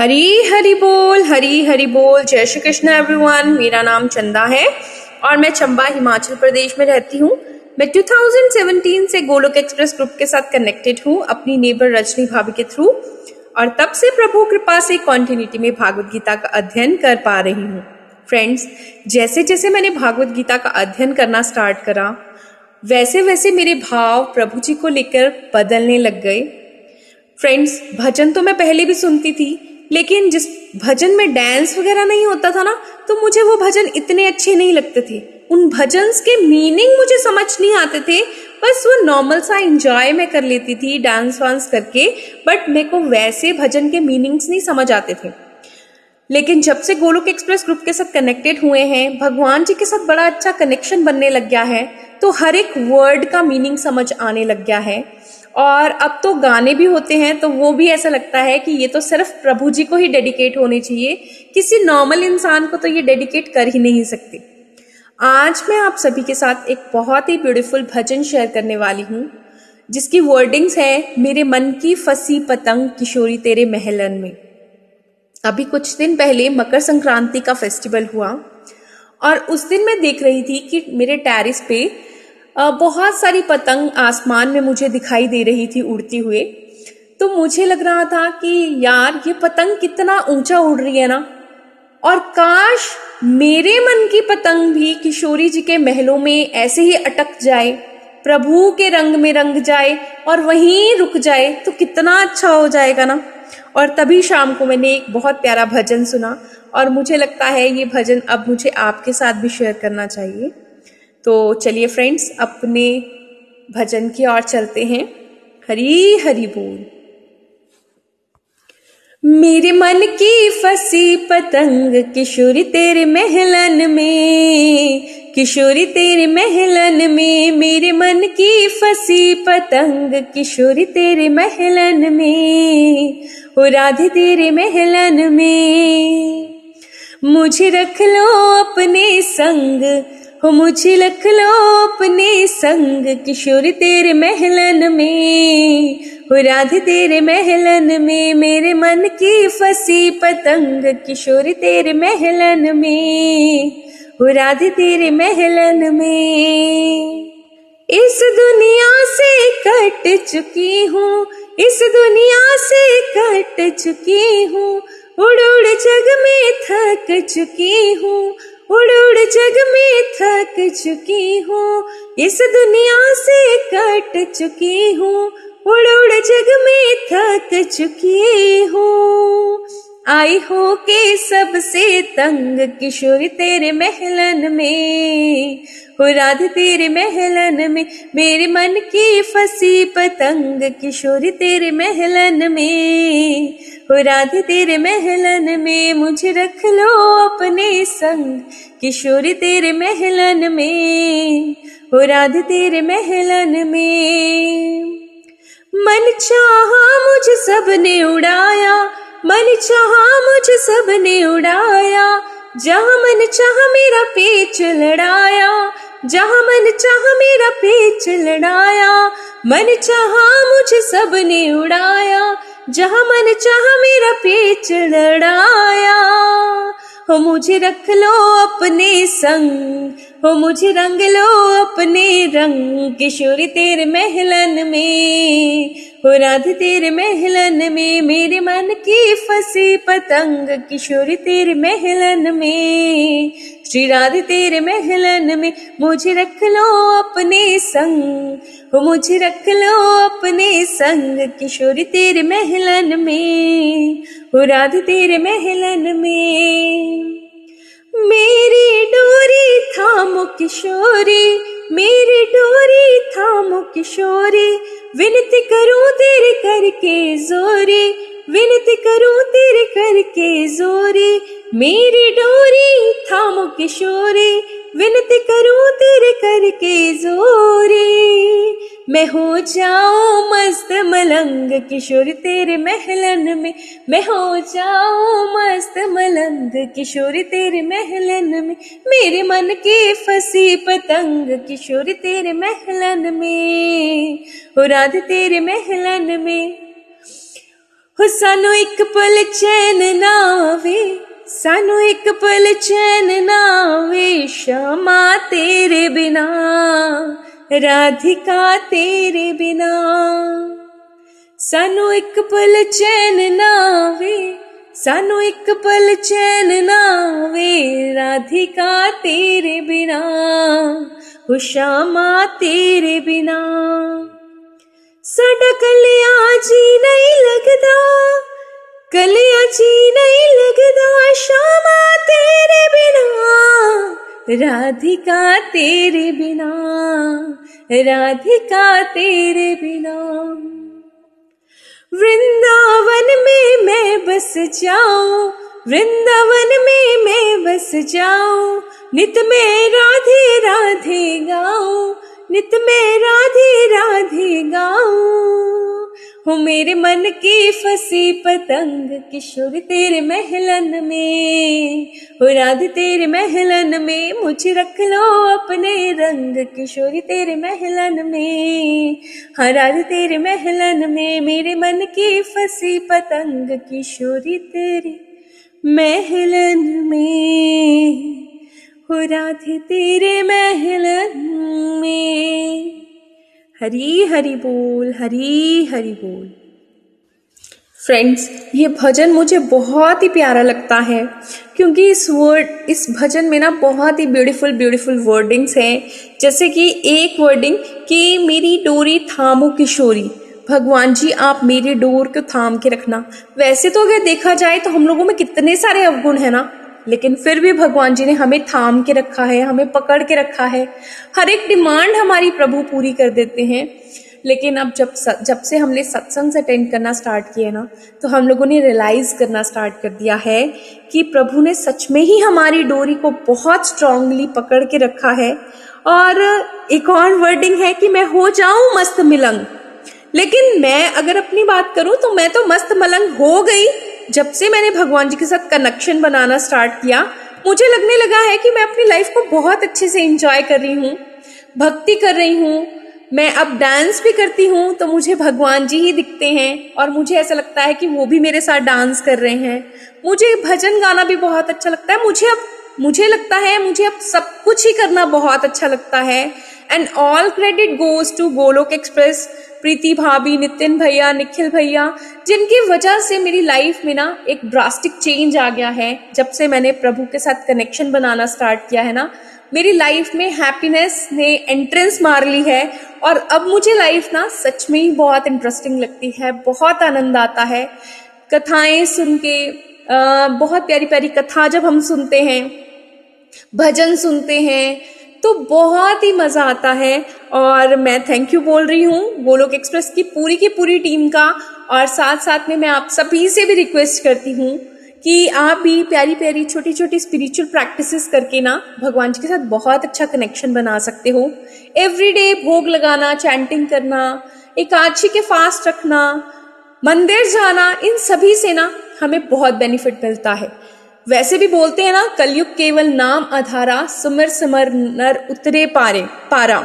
हरी हरी बोल, हरी हरी बोल। जय श्री कृष्ण एवरीवन मेरा नाम चंदा है और मैं चंबा, हिमाचल प्रदेश में रहती हूँ। मैं 2017 से गोलोक एक्सप्रेस ग्रुप के साथ कनेक्टेड हूँ, अपनी नेबर रजनी भाभी के थ्रू और तब से प्रभु कृपा से कॉन्टिन्यूटी में भागवत गीता का अध्ययन कर पा रही हूँ। फ्रेंड्स जैसे जैसे मैंने भागवत गीता का अध्ययन करना स्टार्ट करा, वैसे वैसे मेरे भाव प्रभु जी को लेकर बदलने लग गए। फ्रेंड्स भजन तो मैं पहले भी सुनती थी लेकिन जिस भजन में डांस वगैरह नहीं होता था ना तो मुझे वो भजन इतने अच्छे नहीं लगते थे। उन भजन के मीनिंग मुझे समझ नहीं आते थे। बस वो नॉर्मल सा इंजॉय मैं कर लेती थी डांस वांस करके बट मेरे को वैसे भजन के मीनिंग्स नहीं समझ आते थे। लेकिन जब से गोलोक एक्सप्रेस ग्रुप के साथ कनेक्टेड हुए हैं, भगवान जी के साथ बड़ा अच्छा कनेक्शन बनने लग गया है तो हर एक वर्ड का मीनिंग समझ आने लग गया है। और अब तो गाने भी होते हैं तो वो भी ऐसा लगता है कि ये तो सिर्फ़ प्रभु जी को ही डेडिकेट होने चाहिए। किसी नॉर्मल इंसान को तो ये डेडिकेट कर ही नहीं सकते। आज मैं आप सभी के साथ एक बहुत ही ब्यूटीफुल भजन शेयर करने वाली हूँ, जिसकी वर्डिंग्स है, मेरे मन की फंसी पतंग किशोरी तेरे महलन में। अभी कुछ दिन पहले मकर संक्रांति का फेस्टिवल हुआ, और उस दिन मैं देख रही थी कि मेरे टेरिस पे बहुत सारी पतंग आसमान में मुझे दिखाई दे रही थी उड़ती हुए। तो मुझे लग रहा था कि यार, ये पतंग कितना ऊँचा उड़ रही है ना? और काश मेरे मन की पतंग भी किशोरी जी के महलों में ऐसे ही अटक जाए, प्रभु के रंग में रंग जाए और वहीं रुक जाए तो कितना अच्छा हो जाएगा ना? और तभी शाम को मैंने एक बहुत प्यारा भजन सुना, और मुझे लगता है ये भजन अब मुझे आपके साथ भी शेयर करना चाहिए। तो चलिए फ्रेंड्स अपने भजन की ओर चलते हैं। हरी हरी बोल। मेरे मन की फसी पतंग, किशोरी तेरे महलन में, किशोरी तेरे महलन में, मेरे मन की फसी पतंग, किशोरी तेरे महलन में हो राधे तेरे महलन में। मुझे रख लो अपने संग हो मुझे लख लो अपने संग किशोर तेरे महलन में। हो राधे तेरे महलन में, मेरे मन की फसी पतंग किशोर तेरे महलन में। हो राधे तेरे महलन में। इस दुनिया से कट चुकी हूँ, इस दुनिया से कट चुकी हूँ, उड़ उड़ जग में थक चुकी हूँ। उड़ उड़ जग में थक चुकी हूँ, इस दुनिया से कट चुकी हूँ, उड़ उड़ जग में थक चुकी हूँ। आई हो के सबसे तंग किशोर तेरे महलन में हो राध तेरे महलन में, मेरे मन की फसी पतंग किशोर तेरे महलन में। हो राधे, तेरे महलन में मुझे रख लो अपने संग। किशोरी, तेरे महलन में हो राधे, तेरे महलन में। मन चाहा मुझ सबने उड़ाया, मन चाहा मुझ सबने उड़ाया। जहाँ मन चाह मेरा पेच लड़ाया, जहाँ मन चाह मेरा पेच लड़ाया, मन चाहा मुझ सबने उड़ाया। जहाँ मन चाह मेरा पेच लड़ाया। हो मुझे रख लो अपने संग, हो मुझे रंग लो अपने रंग, किशोरी तेरे महलन में। हो राधे तेरे महलन में, मेरे मन की फसी पतंग, किशोरी तेरे महलन में। श्री राधे तेरे महलन में, मुझे रख लो अपने संग। हो, मुझे रख लो अपने संग, किशोरी तेरे महलन में। हो, राध तेरे महलन में। थामो किशोरी, मेरी डोरी थामो किशोरी, विनती करूँ तेरे करके जोरी, विनती करूँ तेरे करके जोरी, मेरी डोरी थामो किशोरी, विनती करूँ तेरे करके जोरी। मैं हो जाऊँ मस्त मलंग किशोर तेरे महलन में। मैं हो जाऊँ मस्त मलंग किशोर तेरे महलन में। मेरे मन के फसी पतंग किशोर तेरे महलन में। हो राध तेरे महलन में। हो सानू एक पल चैन नावे सानू एक पल चैन नावे क्षमा तेरे बिना। राधिका तेरे बिना। सानू एक पल चैन ना नावे सानू एक पल चैन नावे राधिका तेरे बिना हो श्यामा तेरे बिना। साडा कलिया जी नहीं लगदा, कलिया जी नहीं लगदा श्यामा तेरे बिना। राधिका तेरे बिना, राधिका तेरे बिना। वृंदावन में मैं बस जाऊँ, वृंदावन में मैं बस जाऊँ, नित में राधे राधे गाऊं, नित में राधे राधे गाऊं। हो मेरे मन की फसी पतंग, किशोर तेरे महलन में। हो राध तेरे महलन में, मुझे रख लो अपने रंग, किशोर तेरे महलन में। हाँ राध तेरे महलन में, मेरे मन की फसी पतंग, किशोरी तेरे महलन में। हो राधे तेरे महलन में। हरी हरी बोल, हरी हरी बोल। फ्रेंड्स ये भजन मुझे बहुत ही प्यारा लगता है, क्योंकि इस वर्ड इस भजन में ना बहुत ही ब्यूटीफुल ब्यूटीफुल वर्डिंग्स हैं। जैसे कि एक वर्डिंग कि मेरी डोरी थामो किशोरी, भगवान जी आप मेरी डोर को थाम के रखना। वैसे तो अगर देखा जाए तो हम लोगों में कितने सारे अवगुण है ना? लेकिन फिर भी भगवान जी ने हमें थाम के रखा है, हमें पकड़ के रखा है। हर एक डिमांड हमारी प्रभु पूरी कर देते हैं। लेकिन अब जब जब से हमने सत्संग अटेंड करना स्टार्ट किया ना तो हम लोगों ने रियलाइज़ करना स्टार्ट कर दिया है कि प्रभु ने सच में ही हमारी डोरी को बहुत स्ट्रांगली पकड़ के रखा है। और एक और वर्डिंग है कि मैं हो जाऊँ मस्त मिलंग। लेकिन मैं अगर अपनी बात करूँ तो मैं तो मस्त मलंग हो गई। जब से मैंने भगवान जी के साथ कनेक्शन बनाना स्टार्ट किया, मुझे लगने लगा है कि मैं अपनी लाइफ को बहुत अच्छे से इंजॉय कर रही हूँ, भक्ति कर रही हूँ। मैं अब डांस भी करती हूँ तो मुझे भगवान जी ही दिखते हैं और मुझे ऐसा लगता है कि वो भी मेरे साथ डांस कर रहे हैं। मुझे भजन गाना भी बहुत अच्छा लगता है। मुझे अब, मुझे लगता है, मुझे अब सब कुछ ही करना बहुत अच्छा लगता है। And all credit goes to Golok express Preeti भाभी नितिन भैया निखिल भैया जिनकी वजह से मेरी लाइफ में ना एक ड्रास्टिक चेंज आ गया है। जब से मैंने प्रभु के साथ कनेक्शन बनाना स्टार्ट किया है ना, मेरी लाइफ में हैप्पीनेस ने एंट्रेंस मार ली है और अब मुझे लाइफ ना सच में ही बहुत इंटरेस्टिंग लगती है, बहुत आनंद आता है। कथाएँ सुन के बहुत प्यारी प्यारी कथा जब हम सुनते हैं, भजन सुनते हैं तो बहुत ही मज़ा आता है। और मैं थैंक यू बोल रही हूँ गोलोक एक्सप्रेस की पूरी की पूरी टीम का। और साथ साथ में मैं आप सभी से भी रिक्वेस्ट करती हूँ कि आप भी प्यारी प्यारी छोटी छोटी स्पिरिचुअल प्रैक्टिसेस करके ना भगवान जी के साथ बहुत अच्छा कनेक्शन बना सकते हो। एवरी डे भोग लगाना चैंटिंग करना, एकादशी के फास्ट रखना, मंदिर जाना, इन सभी से ना हमें बहुत बेनिफिट मिलता है। वैसे भी बोलते हैं ना कलयुग केवल नाम अधारा सुमर समर नर उतरे पारे पारा।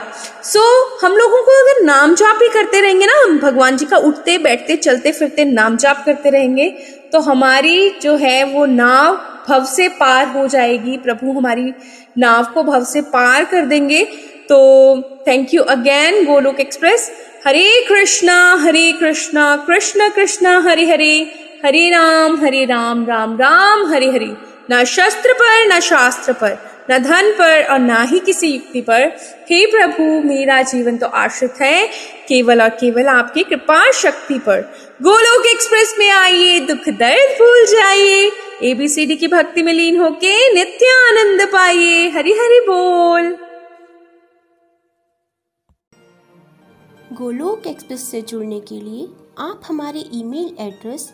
सो so, हम लोगों को अगर नाम जाप ही करते रहेंगे ना हम भगवान जी का उठते बैठते चलते फिरते नाम जाप करते रहेंगे तो हमारी जो है वो नाव भव से पार हो जाएगी। प्रभु हमारी नाव को भव से पार कर देंगे। तो thank you again Golok express. Hare Krishna Hare Krishna Krishna Krishna Hare Hare. Hare Ram Hare Ram Ram Ram, Hare Hare. न शस्त्र पर, न शास्त्र पर, न धन पर और ना ही किसी युक्ति पर। हे प्रभु, मेरा जीवन तो आश्रित है, केवल और केवल आपकी कृपा शक्ति पर। गोलोक एक्सप्रेस में आइए, दुख दर्द भूल जाइए। एबीसीडी की भक्ति में लीन होके नित्य आनंद पाइए। हरि हरि बोल। गोलोक एक्सप्रेस से जुड़ने के लिए आप हमारे email address